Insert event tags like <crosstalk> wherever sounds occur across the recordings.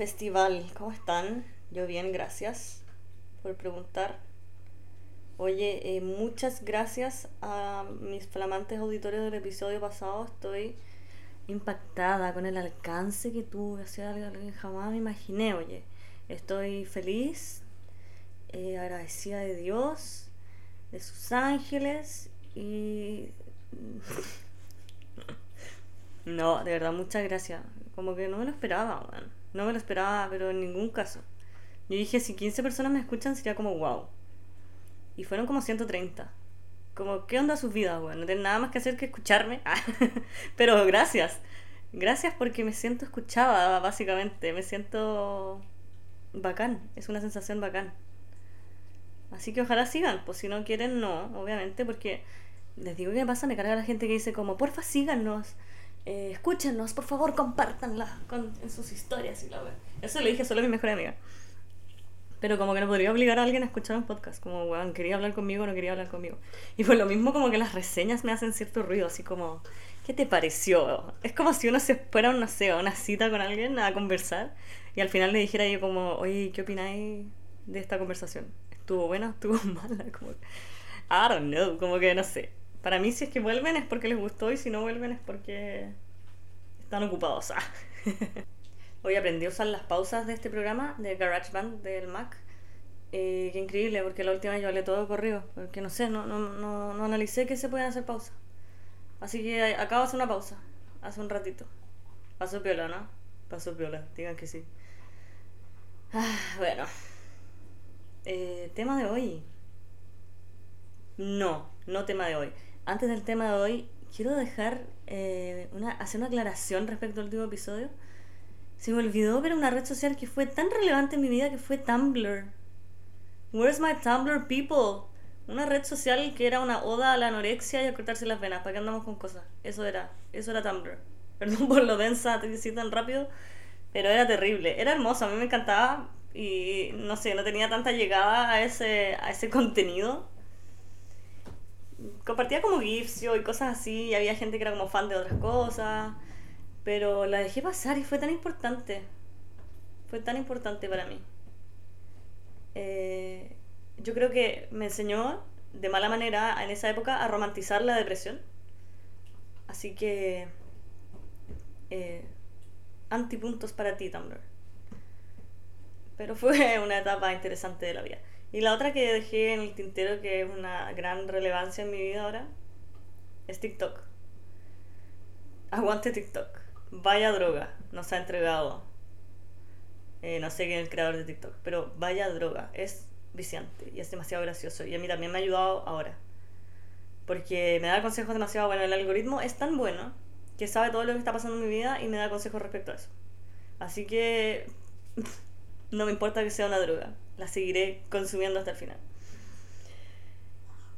festival? ¿Cómo están? Yo bien, gracias por preguntar. Oye, eh, muchas gracias a mis flamantes auditores del episodio pasado. Estoy impactada con el alcance que tuve, hacia algo que jamás me imaginé. Oye, estoy feliz, eh, agradecida de Dios, de sus ángeles y... <laughs> No, de verdad, muchas gracias. Como que no me lo esperaba, man. No me lo esperaba, pero en ningún caso. Yo dije, si 15 personas me escuchan sería como wow. Y fueron como 130. Como, ¿qué onda sus vidas? No tienen nada más que hacer que escucharme. <laughs> pero gracias. Gracias porque me siento escuchada, básicamente. Me siento bacán. Es una sensación bacán. Así que ojalá sigan. Pues si no quieren, no, obviamente, porque les digo que me pasa, me carga la gente que dice como, porfa, síganos. Eh, escúchenos, por favor, compártanla con, en sus historias y la. Eso le dije solo a mi mejor amiga. Pero como que no podría obligar a alguien a escuchar un podcast. Como, weón, quería hablar conmigo no quería hablar conmigo. Y por lo mismo como que las reseñas me hacen cierto ruido, así como, ¿qué te pareció? Es como si uno se fuera, a una cita con alguien a conversar y al final le dijera yo como, oye, ¿qué opináis de esta conversación? ¿Estuvo buena? ¿Estuvo <laughs> mala? Como, I don't know, como que no sé. Para mí si es que vuelven es porque les gustó y si no vuelven es porque están ocupados. Ah. <laughs> Hoy aprendí a usar las pausas de este programa de GarageBand del Mac. Eh, qué increíble, porque la última yo hablé todo corrido. Porque no sé, no, no, no, no analicé que se pueden hacer pausas. Así que acabo de hacer una pausa. Hace un ratito. Pasó piola, ¿no? Pasó piola, digan que sí. Ah, bueno. Eh, tema de hoy. No, no tema de hoy. Antes del tema de hoy, quiero dejar eh, una, hacer una aclaración respecto al último episodio. Se me olvidó ver una red social que fue tan relevante en mi vida que fue Tumblr. Where's my Tumblr people? Una red social que era una oda a la anorexia y a cortarse las venas. ¿Para qué andamos con cosas? Eso era, eso era Tumblr. <laughs> Perdón por lo densa, te decir tan rápido, pero era terrible. Era hermoso, a mí me encantaba y no sé, no tenía tanta llegada a ese, a ese contenido. Compartía como gifs y cosas así, y había gente que era como fan de otras cosas. Pero la dejé pasar y fue tan importante. Fue tan importante para mí. Eh, yo creo que me enseñó de mala manera en esa época a romantizar la depresión. Así que... Eh, antipuntos para ti, Tumblr. Pero fue <laughs> una etapa interesante de la vida. Y la otra que dejé en el tintero, que es una gran relevancia en mi vida ahora, es TikTok. Aguante TikTok. Vaya droga, nos ha entregado. Eh, no sé quién es el creador de TikTok, pero vaya droga, es viciante y es demasiado gracioso. Y a mí también me ha ayudado ahora. Porque me da consejos demasiado buenos. El algoritmo es tan bueno que sabe todo lo que está pasando en mi vida y me da consejos respecto a eso. Así que <laughs> no me importa que sea una droga, la seguiré consumiendo hasta el final.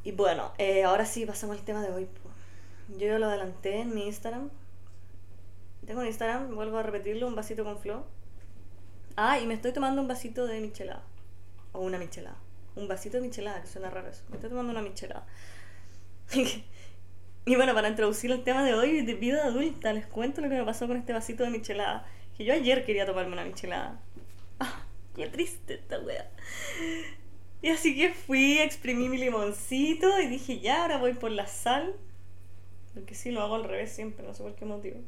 Y bueno, eh, ahora sí pasamos al tema de hoy. Yo lo adelanté en mi Instagram, tengo un Instagram, vuelvo a repetirlo, un vasito con flow. Ah, y me estoy tomando un vasito de michelada. O una michelada. Un vasito de michelada, que suena raro eso. Me estoy tomando una michelada. <laughs> y bueno, para introducir el tema de hoy, de vida adulta, les cuento lo que me pasó con este vasito de michelada. Que yo ayer quería tomarme una michelada. Qué triste esta wea. Y así que fui, exprimí mi limoncito y dije, ya, ahora voy por la sal. Porque sí, lo hago al revés siempre, no sé por qué motivo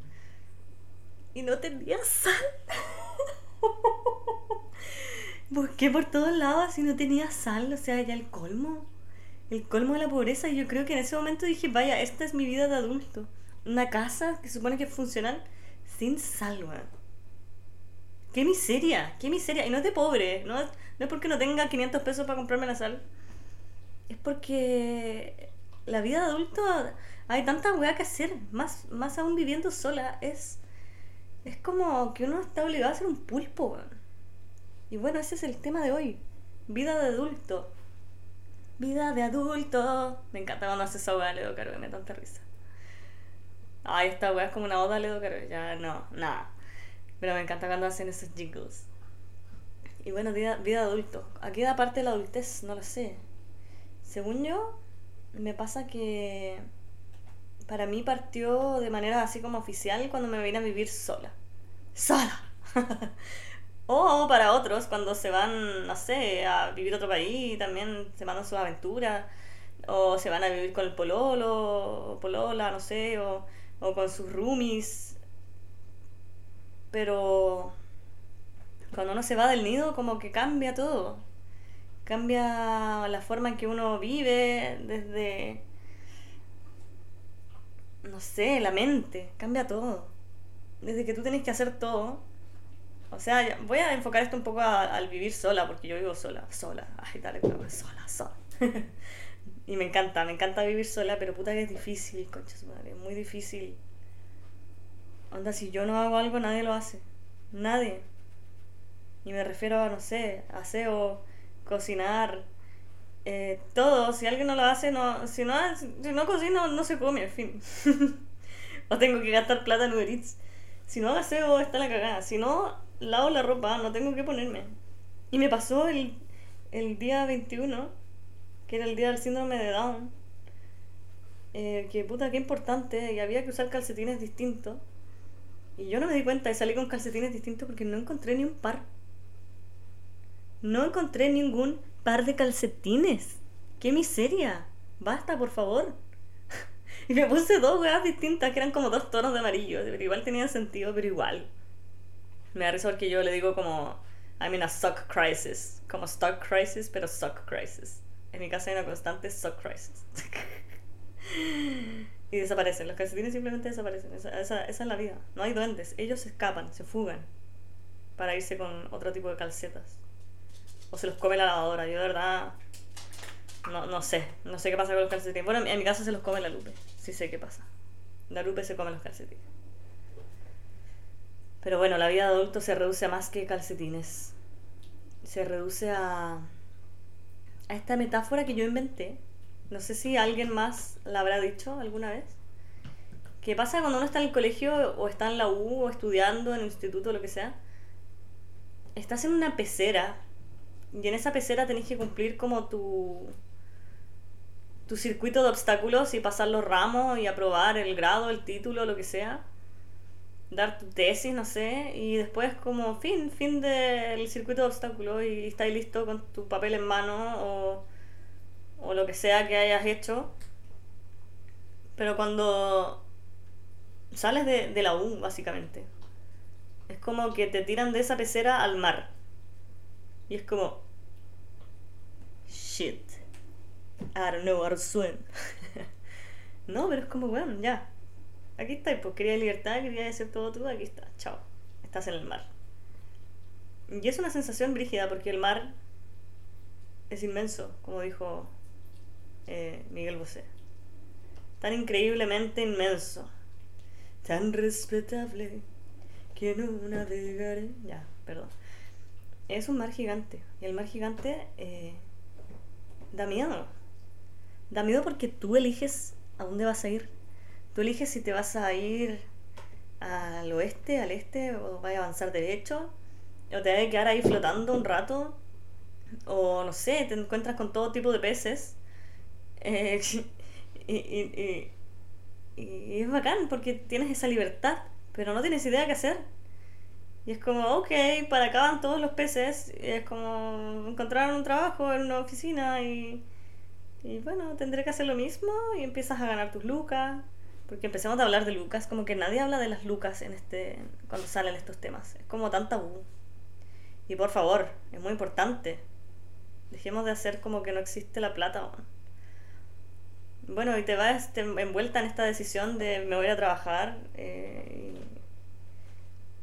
y no tenía sal. <laughs> Busqué por todos lados y no tenía sal, o sea, ya el colmo. El colmo de la pobreza. Y yo creo que en ese momento dije, vaya, esta es mi vida de adulto. Una casa que supone que es funcional sin sal, Qué miseria, qué miseria. Y no es de pobre, no, no es porque no tenga 500 pesos para comprarme la sal. Es porque la vida de adulto hay tanta weá que hacer. Más, más aún viviendo sola. Es es como que uno está obligado a ser un pulpo, Y bueno, ese es el tema de hoy. Vida de adulto. Vida de adulto. Me encanta cuando hace esa weá Ledo Caro, me da tanta risa. Ay, esta weá es como una oda a Ledo Caro. Ya, no, nada. Pero me encanta cuando hacen esos jingles. Y bueno, vida, vida adulto. ¿A qué edad parte de la adultez? No lo sé. Según yo, me pasa que para mí partió de manera así como oficial cuando me vine a vivir sola. ¡Sola! <laughs> o para otros cuando se van, no sé, a vivir a otro país, también se van a sus aventuras, o se van a vivir con el pololo, o polola, no sé, o, o con sus roomies. Pero cuando uno se va del nido, como que cambia todo. Cambia la forma en que uno vive, desde no sé, la mente, cambia todo. Desde que tú tienes que hacer todo. O sea, voy a enfocar esto un poco al vivir sola, porque yo vivo sola, sola. Ay, dale, sola, sola. <laughs> y me encanta, me encanta vivir sola, pero puta que es difícil, concha su madre, muy difícil. Onda, si yo no hago algo, nadie lo hace. Nadie. Y me refiero a, no sé, aseo, cocinar, eh, todo, si alguien no lo hace, no, si no, si no cocino, no se come, en fin. <laughs> o tengo que gastar plata en Uber Eats. Si no hago está la cagada. Si no lavo la ropa, no tengo que ponerme. Y me pasó el, el día 21, que era el día del síndrome de Down. Eh, que puta, qué importante. Y había que usar calcetines distintos. Y yo no me di cuenta de salir con calcetines distintos porque no encontré ni un par. No encontré ningún par de calcetines. ¡Qué miseria! Basta, por favor. <laughs> y me puse dos weas distintas que eran como dos tonos de amarillo. Pero igual tenían sentido, pero igual. Me da risa porque yo le digo como. I'm in a sock crisis. Como stock crisis, pero sock crisis. En mi casa hay una constante sock crisis. <laughs> y desaparecen. Los calcetines simplemente desaparecen. Esa, esa, esa, es la vida. No hay duendes. Ellos se escapan, se fugan. Para irse con otro tipo de calcetas o se los come la lavadora. Yo de verdad no, no sé, no sé qué pasa con los calcetines. Bueno, en mi casa se los come la Lupe, sí sé qué pasa. La Lupe se come los calcetines. Pero bueno, la vida de adulto se reduce a más que calcetines. Se reduce a, a esta metáfora que yo inventé. No sé si alguien más la habrá dicho alguna vez. ¿Qué pasa cuando uno está en el colegio o está en la U o estudiando en el instituto o lo que sea? Estás en una pecera y en esa pecera tenés que cumplir como tu, tu circuito de obstáculos y pasar los ramos y aprobar el grado, el título, lo que sea. Dar tu tesis, no sé, y después como fin, fin del circuito de obstáculos y estás listo con tu papel en mano o, o lo que sea que hayas hecho. Pero cuando sales de, de la U, básicamente, es como que te tiran de esa pecera al mar. Y es como, shit. I don't know <laughs> no, pero es como, bueno, ya. Aquí está, pues quería libertad, quería hacer todo tú, aquí está, chao. Estás en el mar. Y es una sensación brígida porque el mar es inmenso, como dijo eh, Miguel Bosé. Tan increíblemente inmenso. Tan respetable que no navegaré. Ya, perdón. Es un mar gigante. Y el mar gigante eh, da miedo. Da miedo porque tú eliges a dónde vas a ir. Tú eliges si te vas a ir al oeste, al este, o vas a avanzar derecho, o te vas a quedar ahí flotando un rato, o no sé, te encuentras con todo tipo de peces. Eh, <laughs> y, y es bacán porque tienes esa libertad, pero no tienes idea qué hacer. Y es como, ok, para acá van todos los peces. Y es como encontrar un trabajo en una oficina y, y bueno, tendré que hacer lo mismo y empiezas a ganar tus lucas. Porque empezamos a hablar de lucas, como que nadie habla de las lucas en este cuando salen estos temas. Es como tan tabú. Y por favor, es muy importante. Dejemos de hacer como que no existe la plata. Bueno, y te vas envuelta en esta decisión de me voy a trabajar. Eh,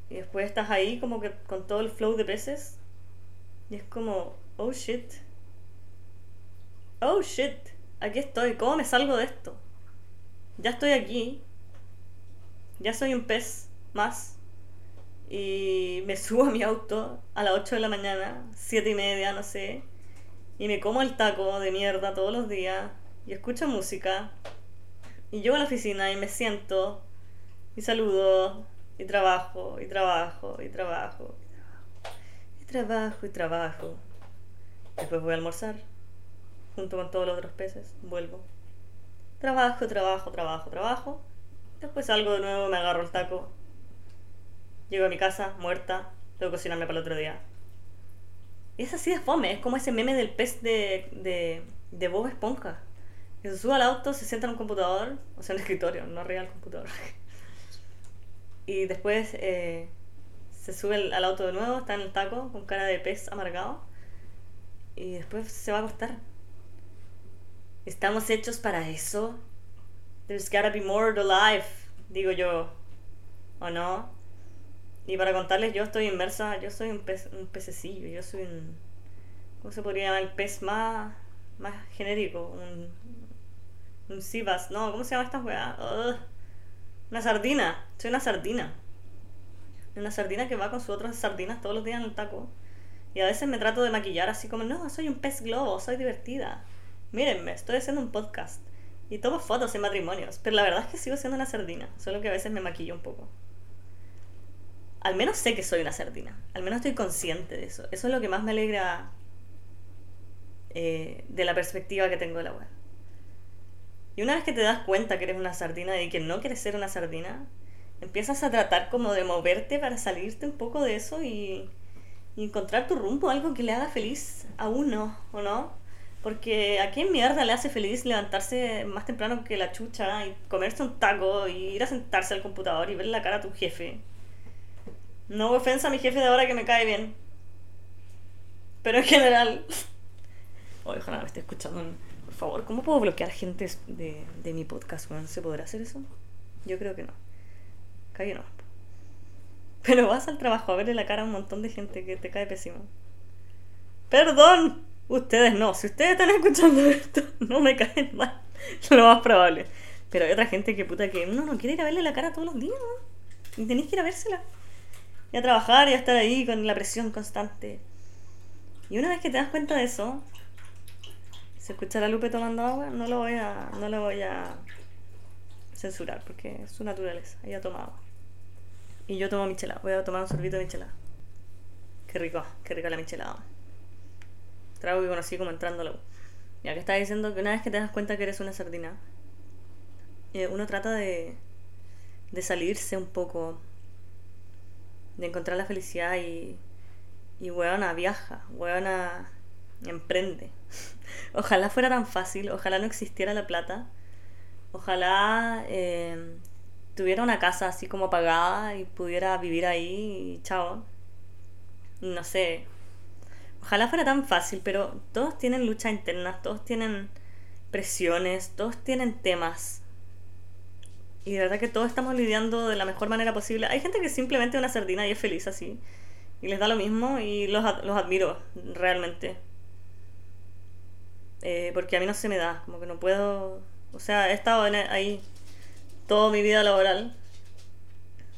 y después estás ahí como que con todo el flow de peces. Y es como, oh shit. Oh shit. Aquí estoy. ¿Cómo me salgo de esto? Ya estoy aquí. Ya soy un pez más. Y me <laughs> subo a mi auto a las 8 de la mañana, 7 y media, no sé. Y me como el taco de mierda todos los días. Y escucho música. Y llego a la oficina y me siento. Y saludo y trabajo, y trabajo, y trabajo, y trabajo, y trabajo. Después voy a almorzar, junto con todos los otros peces, vuelvo. Trabajo, trabajo, trabajo, trabajo. Después salgo de nuevo, me agarro el taco. Llego a mi casa, muerta. Tengo que cocinarme para el otro día. Y es así de fome, es como ese meme del pez de, de, de Bob Esponja. Que se sube al auto, se sienta en un computador, o sea, en un escritorio, no arriba del computador. <laughs> y después eh, se sube al auto de nuevo, está en el taco, con cara de pez amargado. Y después se va a acostar. ¿Estamos hechos para eso? There's gotta be more to life, digo yo. ¿O no? Y para contarles, yo estoy inmersa, yo soy un, pez, un pececillo, yo soy un... ¿Cómo se podría llamar? El pez más, más genérico, un, un sibas, no, ¿cómo se llama esta weá? Una sardina, soy una sardina. Una sardina que va con sus otras sardinas todos los días en el taco. Y a veces me trato de maquillar así como, no, soy un pez globo, soy divertida. Mírenme, estoy haciendo un podcast. Y tomo fotos en matrimonios. Pero la verdad es que sigo siendo una sardina. Solo que a veces me maquillo un poco. Al menos sé que soy una sardina. Al menos estoy consciente de eso. Eso es lo que más me alegra eh, de la perspectiva que tengo de la web. Y una vez que te das cuenta que eres una sardina y que no quieres ser una sardina, empiezas a tratar como de moverte para salirte un poco de eso y, y encontrar tu rumbo, algo que le haga feliz a uno, ¿o no? Porque a quién mierda le hace feliz levantarse más temprano que la chucha y comerse un taco y ir a sentarse al computador y ver la cara a tu jefe. No ofensa a mi jefe de ahora que me cae bien. Pero en general. <laughs> ojalá me esté escuchando. Favor, ¿cómo puedo bloquear gente de, de mi podcast? ¿Se podrá hacer eso? Yo creo que no. Calle no. Pero vas al trabajo a verle la cara a un montón de gente que te cae pésimo. ¡Perdón! Ustedes no. Si ustedes están escuchando esto, <laughs> no me caen mal. <laughs> Lo más probable. Pero hay otra gente que puta que no, no quiere ir a verle la cara todos los días. ¿no? Y tenéis que ir a vérsela. Y a trabajar y a estar ahí con la presión constante. Y una vez que te das cuenta de eso, escuchar a Lupe tomando agua, no lo voy a, no lo voy a censurar porque es su naturaleza. Ella toma agua. Y yo tomo michelada. Voy a tomar un sorbito de michelada. Qué rico, qué rica la michelada trago que conocí como entrando a la U. Ya que estaba diciendo que una vez que te das cuenta que eres una sardina, eh, uno trata de, de salirse un poco, de encontrar la felicidad y, y weona, viaja, weona, emprende. Ojalá fuera tan fácil, ojalá no existiera la plata, ojalá eh, tuviera una casa así como pagada y pudiera vivir ahí y chao. No sé, Ojalá fuera tan fácil, pero todos tienen luchas internas, todos tienen presiones, todos tienen temas. Y de verdad que todos estamos lidiando de la mejor manera posible. Hay gente que simplemente es una sardina y es feliz así. Y les da lo mismo y los, los admiro, realmente. Eh, porque a mí no se me da, como que no puedo... O sea, he estado ahí toda mi vida laboral.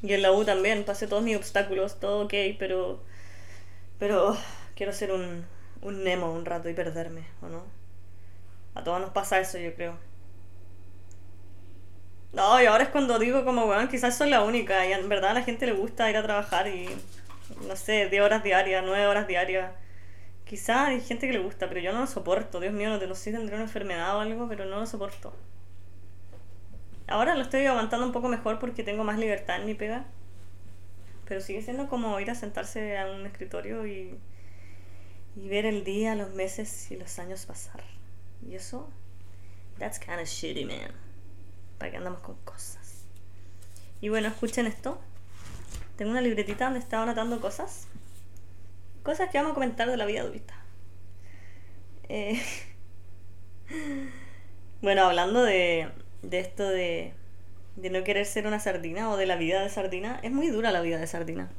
Y en la U también, pasé todos mis obstáculos, todo ok, pero... Pero quiero ser un, un Nemo un rato y perderme, ¿o no? A todos nos pasa eso, yo creo. No, y ahora es cuando digo como, bueno, quizás soy la única y en verdad a la gente le gusta ir a trabajar y, no sé, 10 horas diarias, 9 horas diarias. Quizás hay gente que le gusta, pero yo no lo soporto. Dios mío, no te lo sé, tendré una enfermedad o algo, pero no lo soporto. Ahora lo estoy aguantando un poco mejor porque tengo más libertad en mi pega. Pero sigue siendo como ir a sentarse a un escritorio y y ver el día, los meses y los años pasar. Y eso, that's kind of shitty, man. Para que andamos con cosas. Y bueno, escuchen esto. Tengo una libretita donde estaba anotando cosas. Cosas que vamos a comentar de la vida adulta. Eh, <laughs> bueno, hablando de, de esto de, de no querer ser una sardina o de la vida de sardina, es muy dura la vida de sardina.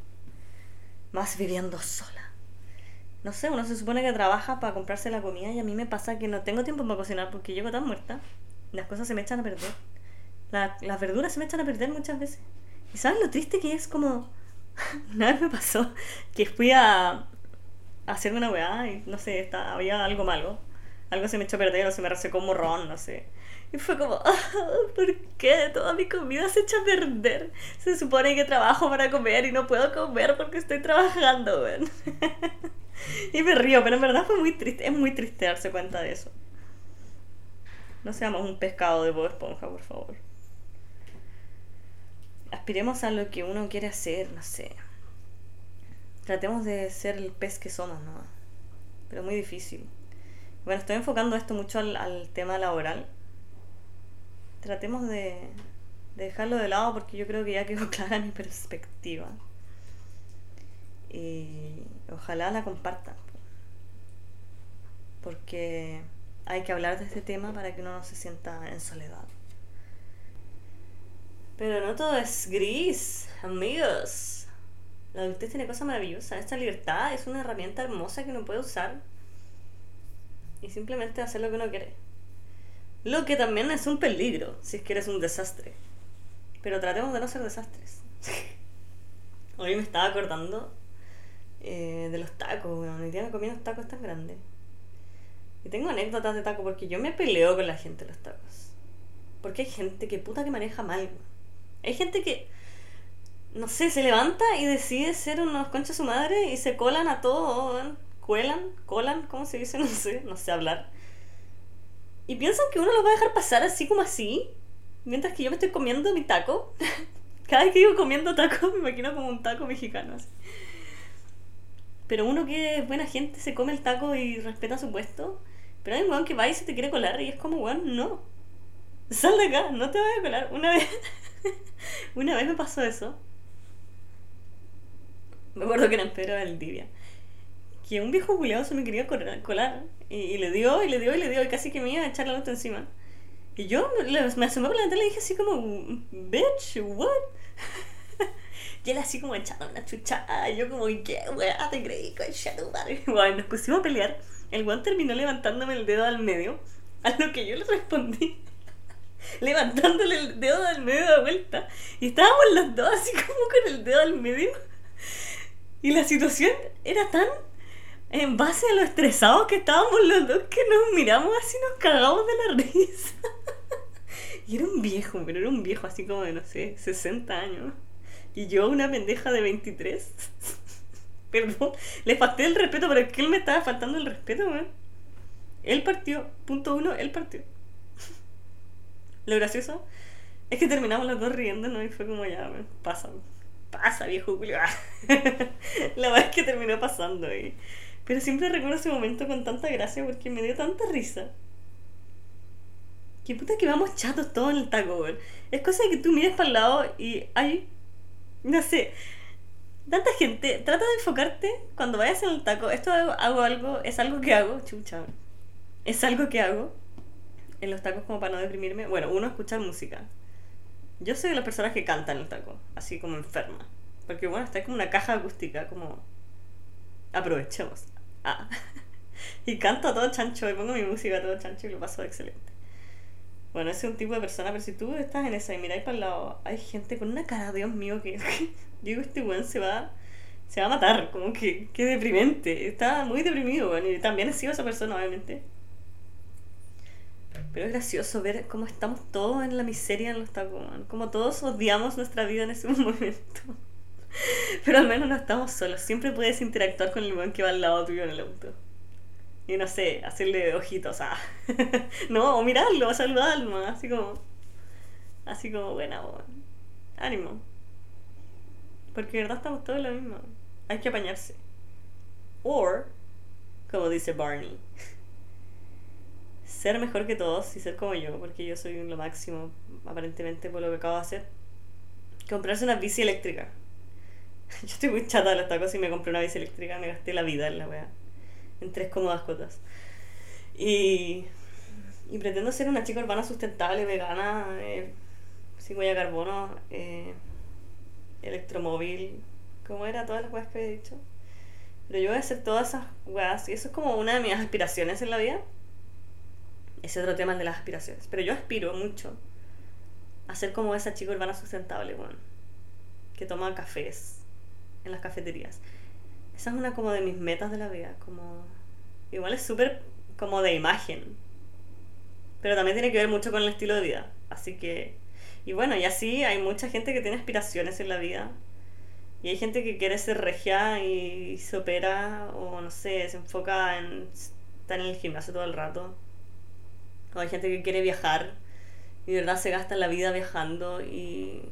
Más viviendo sola no sé, uno se supone que trabaja para comprarse la comida y a mí me pasa que no tengo tiempo para cocinar porque llego tan muerta. Las cosas se me echan a perder. las verduras se me echan a perder muchas veces. ¿Y sabes lo triste que es? Como... <laughs> Una vez me pasó que fui a, a hacerme una weá y no sé, había algo malo. Algo se me echó a perder o se me resecó un morrón, no sé. Y fue como, <laughs> ah, ¿por qué toda mi comida se echa a perder? Se supone que trabajo para comer y no puedo comer porque estoy trabajando, weón. <laughs> y me río, pero en verdad fue muy triste, es muy triste darse cuenta de eso. No seamos un pescado de Bob Esponja, por favor. Aspiremos a lo que uno quiere hacer, no sé. Tratemos de ser el pez que somos, ¿no? Pero muy difícil. Bueno, estoy enfocando esto mucho al, al tema laboral. Tratemos de, de dejarlo de lado porque yo creo que ya quedó <laughs> clara mi perspectiva. Y ojalá la compartan. Porque hay que hablar de este tema para que uno no se sienta en soledad. Pero no todo es gris, amigos. La adultez tiene cosas maravillosas. Esta libertad es una herramienta hermosa que uno puede usar y simplemente hacer lo que uno quiere. Lo que también es un peligro si es que eres un desastre. Pero tratemos de no ser desastres. <laughs> Hoy me estaba acordando eh, de los tacos, weón. Hoy día me comí unos tacos tan grandes. Y tengo anécdotas de tacos porque yo me peleo con la gente de los tacos. Porque hay gente que puta que maneja mal. Hay gente que, no sé, se levanta y decide ser unos conchas su madre y se colan a todo. Cuelan, colan, ¿cómo se dice? <laughs> No sé, no sé hablar. Y piensan que uno los va a dejar pasar así como así. Mientras que yo me estoy comiendo mi taco. <laughs> Cada vez que digo comiendo taco, <laughs> me imagino como un taco mexicano. Así. Pero uno que es buena gente se come el taco y respeta su puesto. Pero hay un weón que va y se te quiere colar y es como, weón, no. Sal de acá, no te vayas a colar. Una vez, una vez me pasó eso. Me acuerdo que era en Pedro del Divia. Que un viejo culiado se me quería colar. Y, y, le dio, y le dio, y le dio, y casi que me iba a echar la nota encima. Y yo me, me asomé por la ventana y le dije así como, bitch, what? <laughs> y él así como echando una chuchada. Y yo como, ¿qué weá te creí, concha tu madre? <laughs> Bueno, nos pusimos a pelear. El weón terminó levantándome el dedo al medio. A lo que yo le respondí. <laughs> levantándole el dedo al medio de vuelta. Y estábamos los dos así como con el dedo al medio. Y la situación era tan en base a lo estresados que estábamos los dos que nos miramos así nos cagamos de la <laughs> risa. y era un viejo, pero era un viejo así como de, no sé, 60 años. Y yo una pendeja de 23. <laughs> Perdón, le falté el respeto, pero es que él me estaba faltando el respeto, weón. Él partió, punto uno, él partió. <laughs> Lo gracioso es que terminamos los dos riéndonos y fue como ya, weón, pasa, pasa, viejo Julio. <laughs> La verdad es que terminó pasando y... Pero siempre recuerdo ese momento con tanta gracia porque me dio tanta risa. Que puta que vamos chatos todos en el taco, weón. Es cosa de que tú mires para el lado y hay. No sé. Tanta gente. Trata de enfocarte cuando vayas en el taco. Esto hago, hago algo. Es algo que hago. Chucha. Es algo que hago. En los tacos como para no deprimirme. Bueno, uno escuchar música. Yo soy de las personas que cantan el taco. Así como enferma. Porque bueno, está como una caja acústica. Como. Aprovechemos. Ah. <laughs> Y canto a todo chancho, y pongo mi música a todo chancho y lo paso excelente. Bueno, ese es un tipo de persona, pero si tú estás en esa y miráis para el lado, hay gente con una cara, Dios mío, que <laughs> digo, este weón se va, se va a matar, como que, que deprimente. Está muy deprimido, weón, y también he sido esa persona, obviamente. Pero es gracioso ver cómo estamos todos en la miseria en los tacos, como todos odiamos nuestra vida en ese <laughs> momento. Pero al menos no estamos solos. Siempre puedes interactuar con el weón que va al lado tuyo en el auto. Y no sé, hacerle ojitos, ah. <laughs> no, o mirarlo, saludarlo, así como. Así como, buena, weón. Ánimo. Porque de verdad estamos todos lo mismo. Hay que apañarse. O, como dice Barney, ser mejor que todos y ser como yo, porque yo soy lo máximo, aparentemente, por lo que acabo de hacer. Comprarse una bici eléctrica. <laughs> Yo estoy muy chata de los tacos y me compré una bici eléctrica, me gasté la vida en la wea. En tres cómodas cuotas. Y, y pretendo ser una chica urbana sustentable, vegana, eh, sin huella de carbono, eh, electromóvil, como era todas las weas que he dicho. Pero yo voy a hacer todas esas weas y eso es como una de mis aspiraciones en la vida. Ese otro tema de las aspiraciones. Pero yo aspiro mucho a ser como esa chica urbana sustentable, bueno, que toma cafés en las cafeterías. Esa es una como de mis metas de la vida, como igual es súper como de imagen, pero también tiene que ver mucho con el estilo de vida, así que y bueno, y así hay mucha gente que tiene aspiraciones en la vida. Y hay gente que quiere ser regia y se opera o no sé, se enfoca en estar en el gimnasio todo el rato. Hay gente que quiere viajar y de verdad se gasta la vida viajando y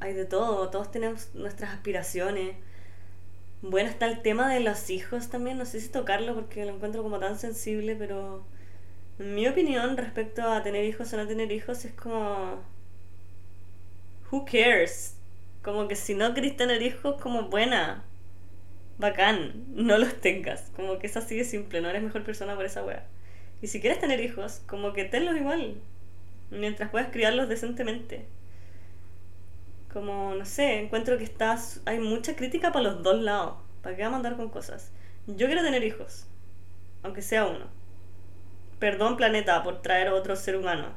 hay de todo, todos tenemos nuestras aspiraciones. Bueno, está el tema de los hijos también, no sé si tocarlo porque lo encuentro como tan sensible, pero mi opinión respecto a tener hijos o no tener hijos es como... Who cares? Como que si no querés tener hijos, como buena. Bacán, no los tengas. Como que es así de simple, no eres mejor persona por esa wea. Y si quieres tener hijos, como que tenlos igual. Mientras puedas criarlos decentemente. Como, no sé, encuentro que estás. Hay mucha crítica para los dos lados. ¿Para qué va a mandar con cosas? Yo quiero tener hijos. Aunque sea uno. Perdón, planeta, por traer otro ser humano.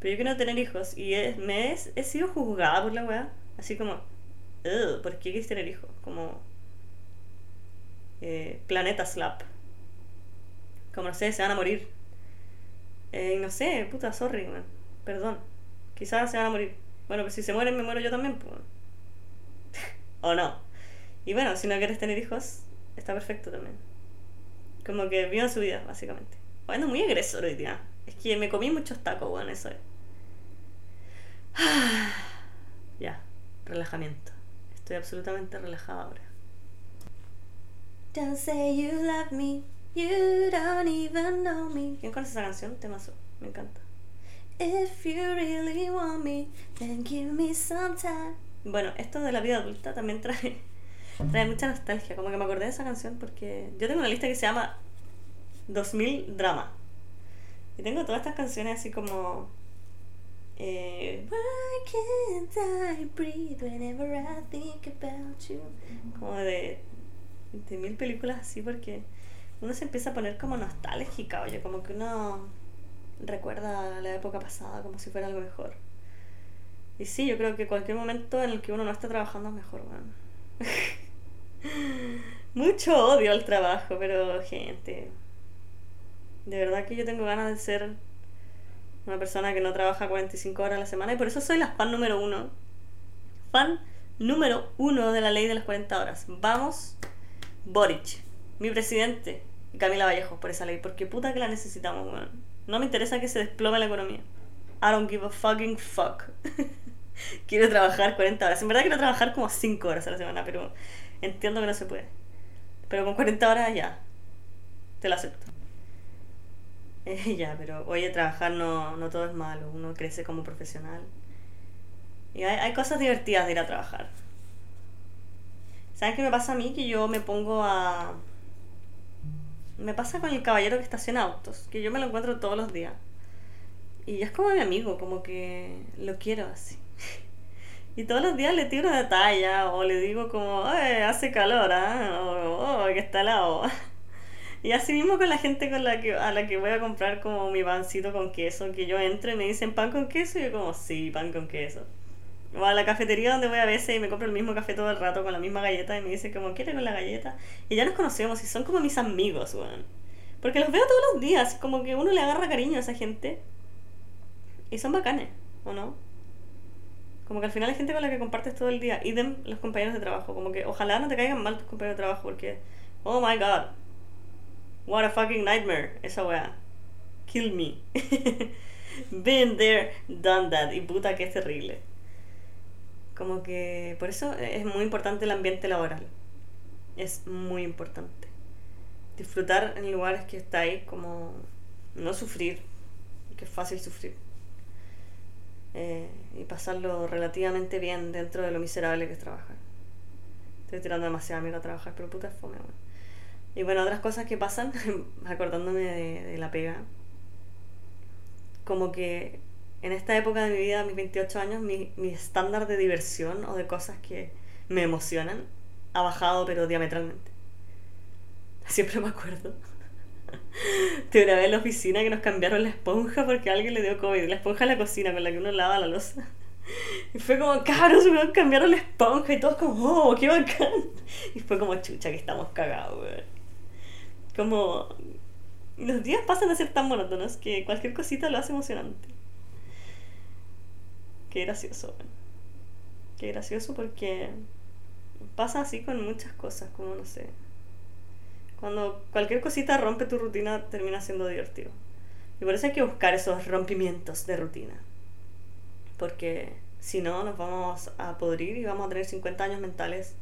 Pero yo quiero tener hijos. Y me he, sido juzgada por la weá. Así como, ¿por qué quieres tener hijos? Como. Eh, planeta slap. Como no sé, se van a morir. Eh, no sé, puta, sorry, man. Perdón. Quizás se van a morir. Bueno, pues si se mueren, me muero yo también, pues. <laughs> o no. Y bueno, si no quieres tener hijos, está perfecto también. Como que vivan su vida, básicamente. Bueno, muy agresor hoy día. Es que me comí muchos tacos, bueno, eso es. <sighs> ya, relajamiento. Estoy absolutamente relajada ahora. Don't say you love me, you don't even know me. ¿Quién conoce esa canción? Temazo, me encanta. If you really want me, then give me some time. Bueno, esto de la vida adulta también trae, <laughs> trae mucha nostalgia. Como que me acordé de esa canción porque yo tengo una lista que se llama 2000 Drama. Y tengo todas estas canciones así como. Eh, Why can't I breathe whenever I think about you? Como de, de mil películas así porque uno se empieza a poner como nostálgica, oye, como que uno recuerda la época pasada como si fuera algo mejor. Y sí, yo creo que cualquier momento en el que uno no está trabajando es mejor, <laughs> Mucho odio al trabajo, pero gente. De verdad que yo tengo ganas de ser una persona que no trabaja 45 horas a la semana y por eso soy la fan número uno. Fan número uno de la ley de las 40 horas. Vamos, Boric, mi presidente, Camila Vallejo, por esa ley, porque puta que la necesitamos, weón. No me interesa que se desplome la economía. I don't give a fucking fuck. <laughs> quiero trabajar 40 horas. En verdad quiero trabajar como 5 horas a la semana, pero entiendo que no se puede. Pero con 40 horas ya. Te lo acepto. Eh, <laughs> ya, pero oye, trabajar no, no todo es malo. Uno crece como profesional. Y hay, hay cosas divertidas de ir a trabajar. ¿Saben qué me pasa a mí? Que yo me pongo a me pasa con el caballero que estaciona autos, que yo me lo encuentro todos los días. Y es como mi amigo, como que lo quiero así. <laughs> Y todos los días le tiro una talla o le digo como, hace calor, ¿ah? O, oh, que está helado. <laughs> Y así mismo con la gente con la que, a la que voy a comprar como mi pancito con queso, que yo entro y me dicen pan con queso y yo como, sí, pan con queso. O a la cafetería donde voy a veces y me compro el mismo café todo el rato con la misma galleta y me dice como, ¿quiere con la galleta? Y ya nos conocemos y son como mis amigos, weón. Porque los veo todos los días, como que uno le agarra cariño a esa gente. Y son bacanes, ¿o no? Como que al final hay gente con la que compartes todo el día. Idem los compañeros de trabajo. Como que ojalá no te caigan mal tus compañeros de trabajo porque... Oh my god. What a fucking nightmare. Esa weá. Kill me. <laughs> Been there, done that. Y puta que es terrible. Como que por eso es muy importante el ambiente laboral. Es muy importante. Disfrutar en lugares que estáis, como no sufrir, que es fácil sufrir. Eh, y pasarlo relativamente bien dentro de lo miserable que es trabajar. Estoy tirando demasiado mierda a trabajar, pero puta fome, Y bueno, otras cosas que pasan, <laughs> acordándome de la pega, como que en esta época de mi vida, mis 28 años, mi, mi estándar de diversión o de cosas que me emocionan ha bajado, pero diametralmente. <laughs> Siempre me acuerdo <laughs> de una vez en la oficina que nos cambiaron la esponja porque alguien le dio COVID. La esponja en la cocina con la que uno lava la losa. <laughs> Y fue como, cabros, me cambiaron la esponja y todos como, oh, qué bacán. Y fue como, chucha, que estamos cagados, weón. Como, los días pasan a ser tan monótonos que cualquier cosita lo hace emocionante. Qué gracioso. Qué gracioso porque pasa así con muchas cosas, como no sé. Cuando cualquier cosita rompe tu rutina, termina siendo divertido. Y por eso hay que buscar esos rompimientos de rutina. Porque si no, nos vamos a podrir y vamos a tener 50 años mentales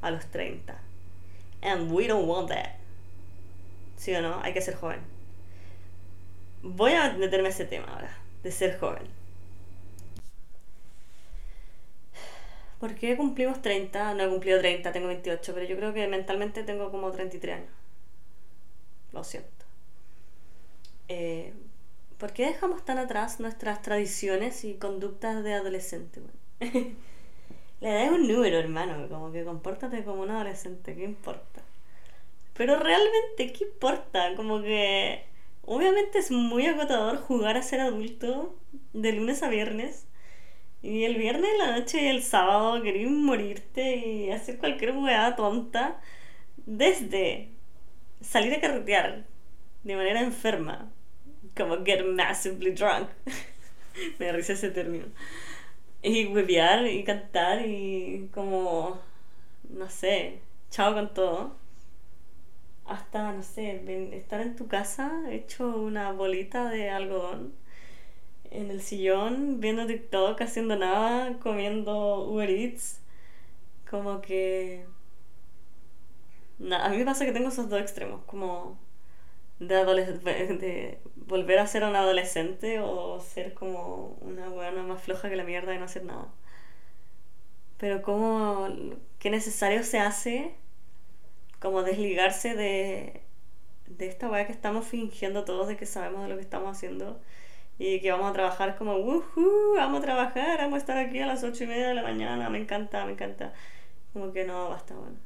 a los 30. And we don't want that. ¿Sí o no? Hay que ser joven. Voy a meterme a ese tema ahora, de ser joven. ¿Por qué cumplimos 30? No he cumplido 30, tengo 28, pero yo creo que mentalmente tengo como 33 años. Lo siento. Eh, ¿Por qué dejamos tan atrás nuestras tradiciones y conductas de adolescente? <laughs> La edad es un número, hermano, como que compórtate como un adolescente, ¿qué importa? Pero realmente, ¿qué importa? Como que obviamente es muy agotador jugar a ser adulto de lunes a viernes. Y el viernes la noche y el sábado querés morirte y hacer cualquier hueá tonta. Desde salir a carretear de manera enferma, como get massively drunk. <laughs> Me risa ese término. Y huevear y cantar y como, no sé, chao con todo. Hasta, no sé, estar en tu casa hecho una bolita de algodón en el sillón, viendo TikTok, haciendo nada, comiendo Uber Eats. Como que... a mí me pasa que tengo esos dos extremos, como de, de volver a ser un adolescente o ser como una buena más floja que la mierda y no hacer nada. Pero como qué necesario se hace como desligarse de, de esta weá que estamos fingiendo todos de que sabemos de lo que estamos haciendo y que vamos a trabajar como, woohoo, vamos a trabajar, vamos a estar aquí a las ocho y media de la mañana, me encanta, me encanta. Como que no, basta, bueno.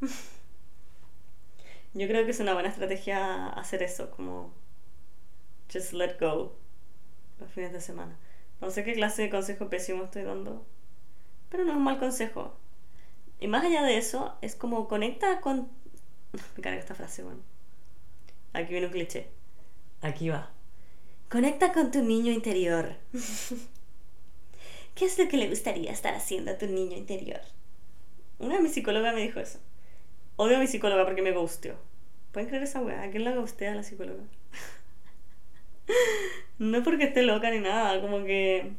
Yo creo que es una buena estrategia hacer eso, como just let go los fines de semana. No sé qué clase de consejo pésimo estoy dando, pero no es un mal consejo. Y más allá de eso, es como conecta con... <laughs> Me carga esta frase, bueno. Aquí viene un cliché. Aquí va. Conecta con tu niño interior. ¿Qué es lo que le gustaría estar haciendo a tu niño interior? Una de mis psicólogas me dijo eso. Odio a mi psicóloga porque me gusteó. ¿Pueden creer esa weá? ¿A quién la gustea a la psicóloga? no porque esté loca ni nada, como que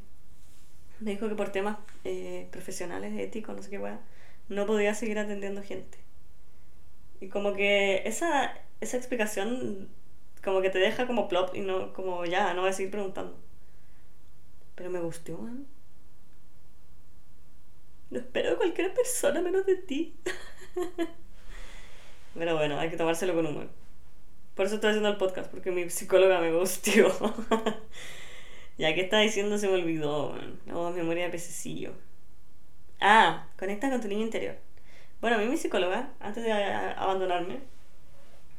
me dijo que por temas eh, profesionales, éticos, no sé qué weá, no podía seguir atendiendo gente. Y como que esa, esa explicación como que te deja como plop y no, como ya, no voy a seguir preguntando. Pero me gustó, ¿eh? Lo espero de cualquier persona menos de ti. <laughs> Pero bueno, hay que tomárselo con humor. Por eso estoy haciendo el podcast, porque mi psicóloga me gustó. <laughs> ya que está diciendo se me olvidó, No, memoria de pececillo. Ah, conecta con tu niño interior. Bueno, a mí mi psicóloga, antes de abandonarme,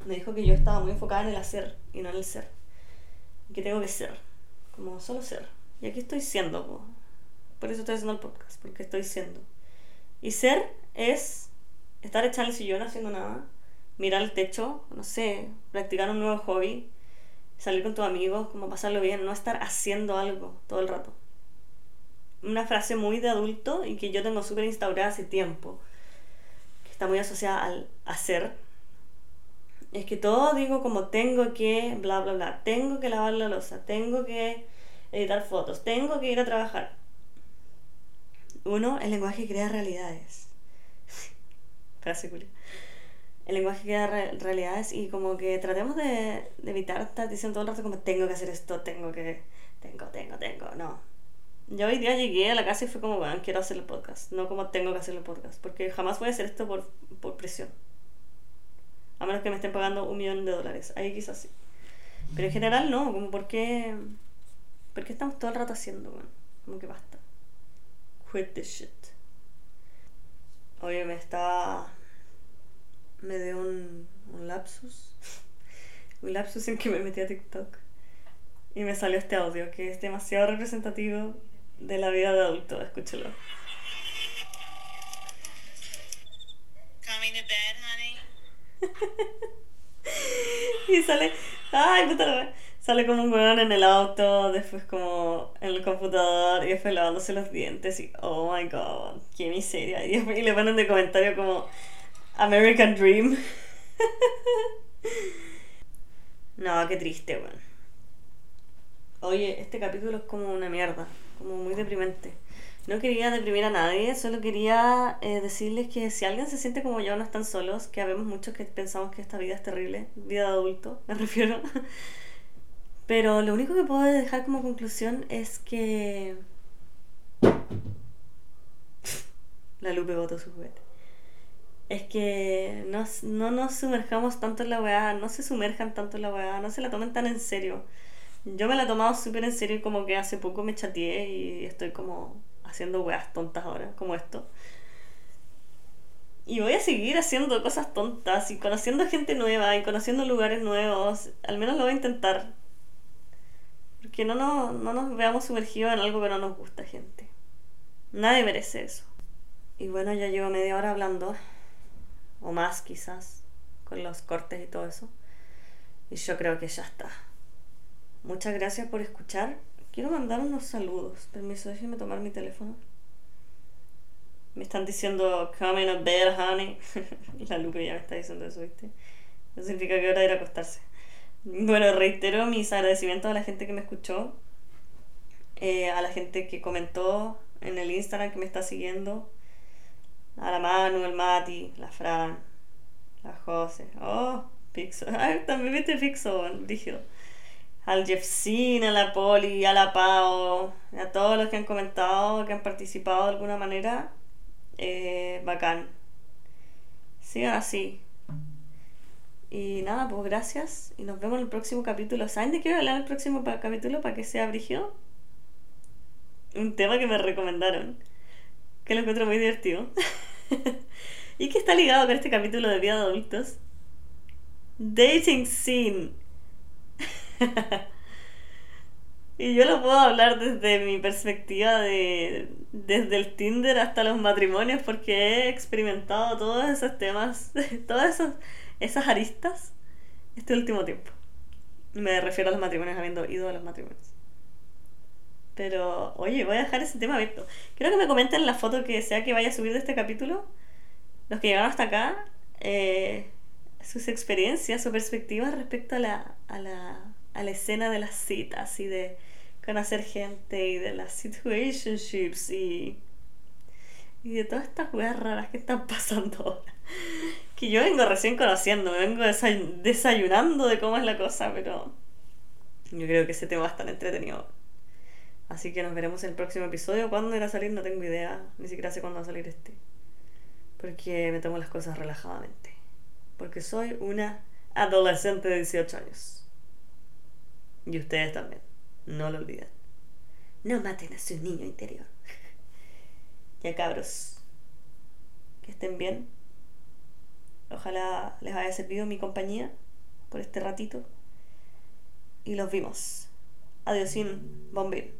me dijo que yo estaba muy enfocada en el hacer y no en el ser. Que tengo que ser, como solo ser. Y aquí estoy siendo, por eso estoy haciendo el podcast, porque estoy siendo. Y ser es estar echando el sillón haciendo nada mirar el techo, no sé, practicar un nuevo hobby, salir con tus amigos, como pasarlo bien, no estar haciendo algo todo el rato. Una frase muy de adulto y que yo tengo súper instaurada hace tiempo, que está muy asociada al hacer. Es que todo digo como tengo que, bla, bla, bla, tengo que lavar la losa, tengo que editar fotos, tengo que ir a trabajar. Uno, el lenguaje crea realidades. <laughs> frase curiosa el lenguaje queda realidades y como que tratemos de, evitar estar diciendo todo el rato como tengo que hacer esto, tengo que, tengo, tengo, tengo, no. Yo hoy día llegué a la casa y fue como, bueno, quiero hacer el podcast, no como tengo que hacer el podcast, porque jamás voy a hacer esto por, por presión. A menos que me estén pagando un millón de dólares, ahí quizás sí. Pero en general no, como porque, porque estamos todo el rato haciendo, como que basta. Quit this shit. Oye, me está me dio un, un lapsus. <laughs> un lapsus en que me metí a TikTok. Y me salió este audio que es demasiado representativo de la vida de adulto. Escúchelo. Coming to bed, honey. <laughs> y sale. ¡Ay, puta Sale como un weón en el auto, después como en el computador y después lavándose los dientes y oh my god, qué miseria. Y, le ponen de comentario como American Dream. <laughs> no, qué triste, weón. Oye, este capítulo es como una mierda, como muy deprimente. No quería deprimir a nadie, solo quería eh, decirles que si alguien se siente como yo, no están solos, que habemos muchos que pensamos que esta vida es terrible, vida de adulto, <laughs> me refiero. Pero lo único que puedo dejar como conclusión es que... La Lupe botó su juguete. Es que no, no nos sumerjamos tanto en la weá, no se sumerjan tanto en la weá, no se la tomen tan en serio. Yo me la he tomado súper en serio y como que hace poco me chateé y estoy como haciendo weas tontas ahora, como esto. Y voy a seguir haciendo cosas tontas y conociendo gente nueva y conociendo lugares nuevos. Al menos lo voy a intentar. Porque no, no, no nos veamos sumergidos en algo que no nos gusta, gente. Nadie merece eso. Y bueno, ya llevo media hora hablando. O más quizás. Con los cortes y todo eso. Y yo creo que ya está. Muchas gracias por escuchar. Quiero mandar unos saludos. Permiso, déjenme tomar mi teléfono. Me están diciendo, come in bed, honey. <laughs> La Lupe ya me está diciendo eso, ¿viste? Eso significa que hora de ir a acostarse. Bueno, reitero mis agradecimientos a la gente que me escuchó, eh, a la gente que comentó en el Instagram que me está siguiendo, a la Manu, el Mati, la Fran, la Jose. Oh, Pixo. <laughs> Ay, también viste Pixo, rígido al Jeffcine, a la Poli, a la Pau, a todos los que han comentado, que han participado de alguna manera. Eh, bacán. Sigan así. Y nada, pues gracias. Y nos vemos en el próximo capítulo. ¿Saben de qué voy a hablar en el próximo capítulo para que sea brígido? Un tema que me recomendaron. Que lo encuentro muy divertido. <laughs> y que está ligado con este capítulo de Vida de Adultos. Dating Scene. <laughs> y yo lo puedo hablar desde mi perspectiva de desde el Tinder hasta los matrimonios porque he experimentado todos esos temas, <laughs> todas esas, esas aristas este último tiempo. Me refiero a los matrimonios habiendo ido a los matrimonios. Pero, oye, voy a dejar ese tema abierto. Quiero que me comenten la foto que sea que vaya a subir de este capítulo. Los que llegaron hasta acá. Eh, sus experiencias, su perspectiva respecto a la, a la a la escena de las citas y de conocer gente y de las situationships y, y de todas estas weas raras que están <laughs> pasando ahora. Que yo vengo recién conociendo, me vengo desayunando de cómo es la cosa, pero yo creo que ese tema va a estar entretenido. Así que nos veremos en el próximo episodio. ¿Cuándo irá a salir? No tengo idea. Ni siquiera sé cuándo va a salir este. Porque me tomo las cosas relajadamente. Porque soy una adolescente de 18 años. Y ustedes también. No lo olviden. No maten a su niño interior. <laughs> ya cabros. Que estén bien. Ojalá les haya servido mi compañía por este ratito. Y los vimos. Adiós, sin bombín.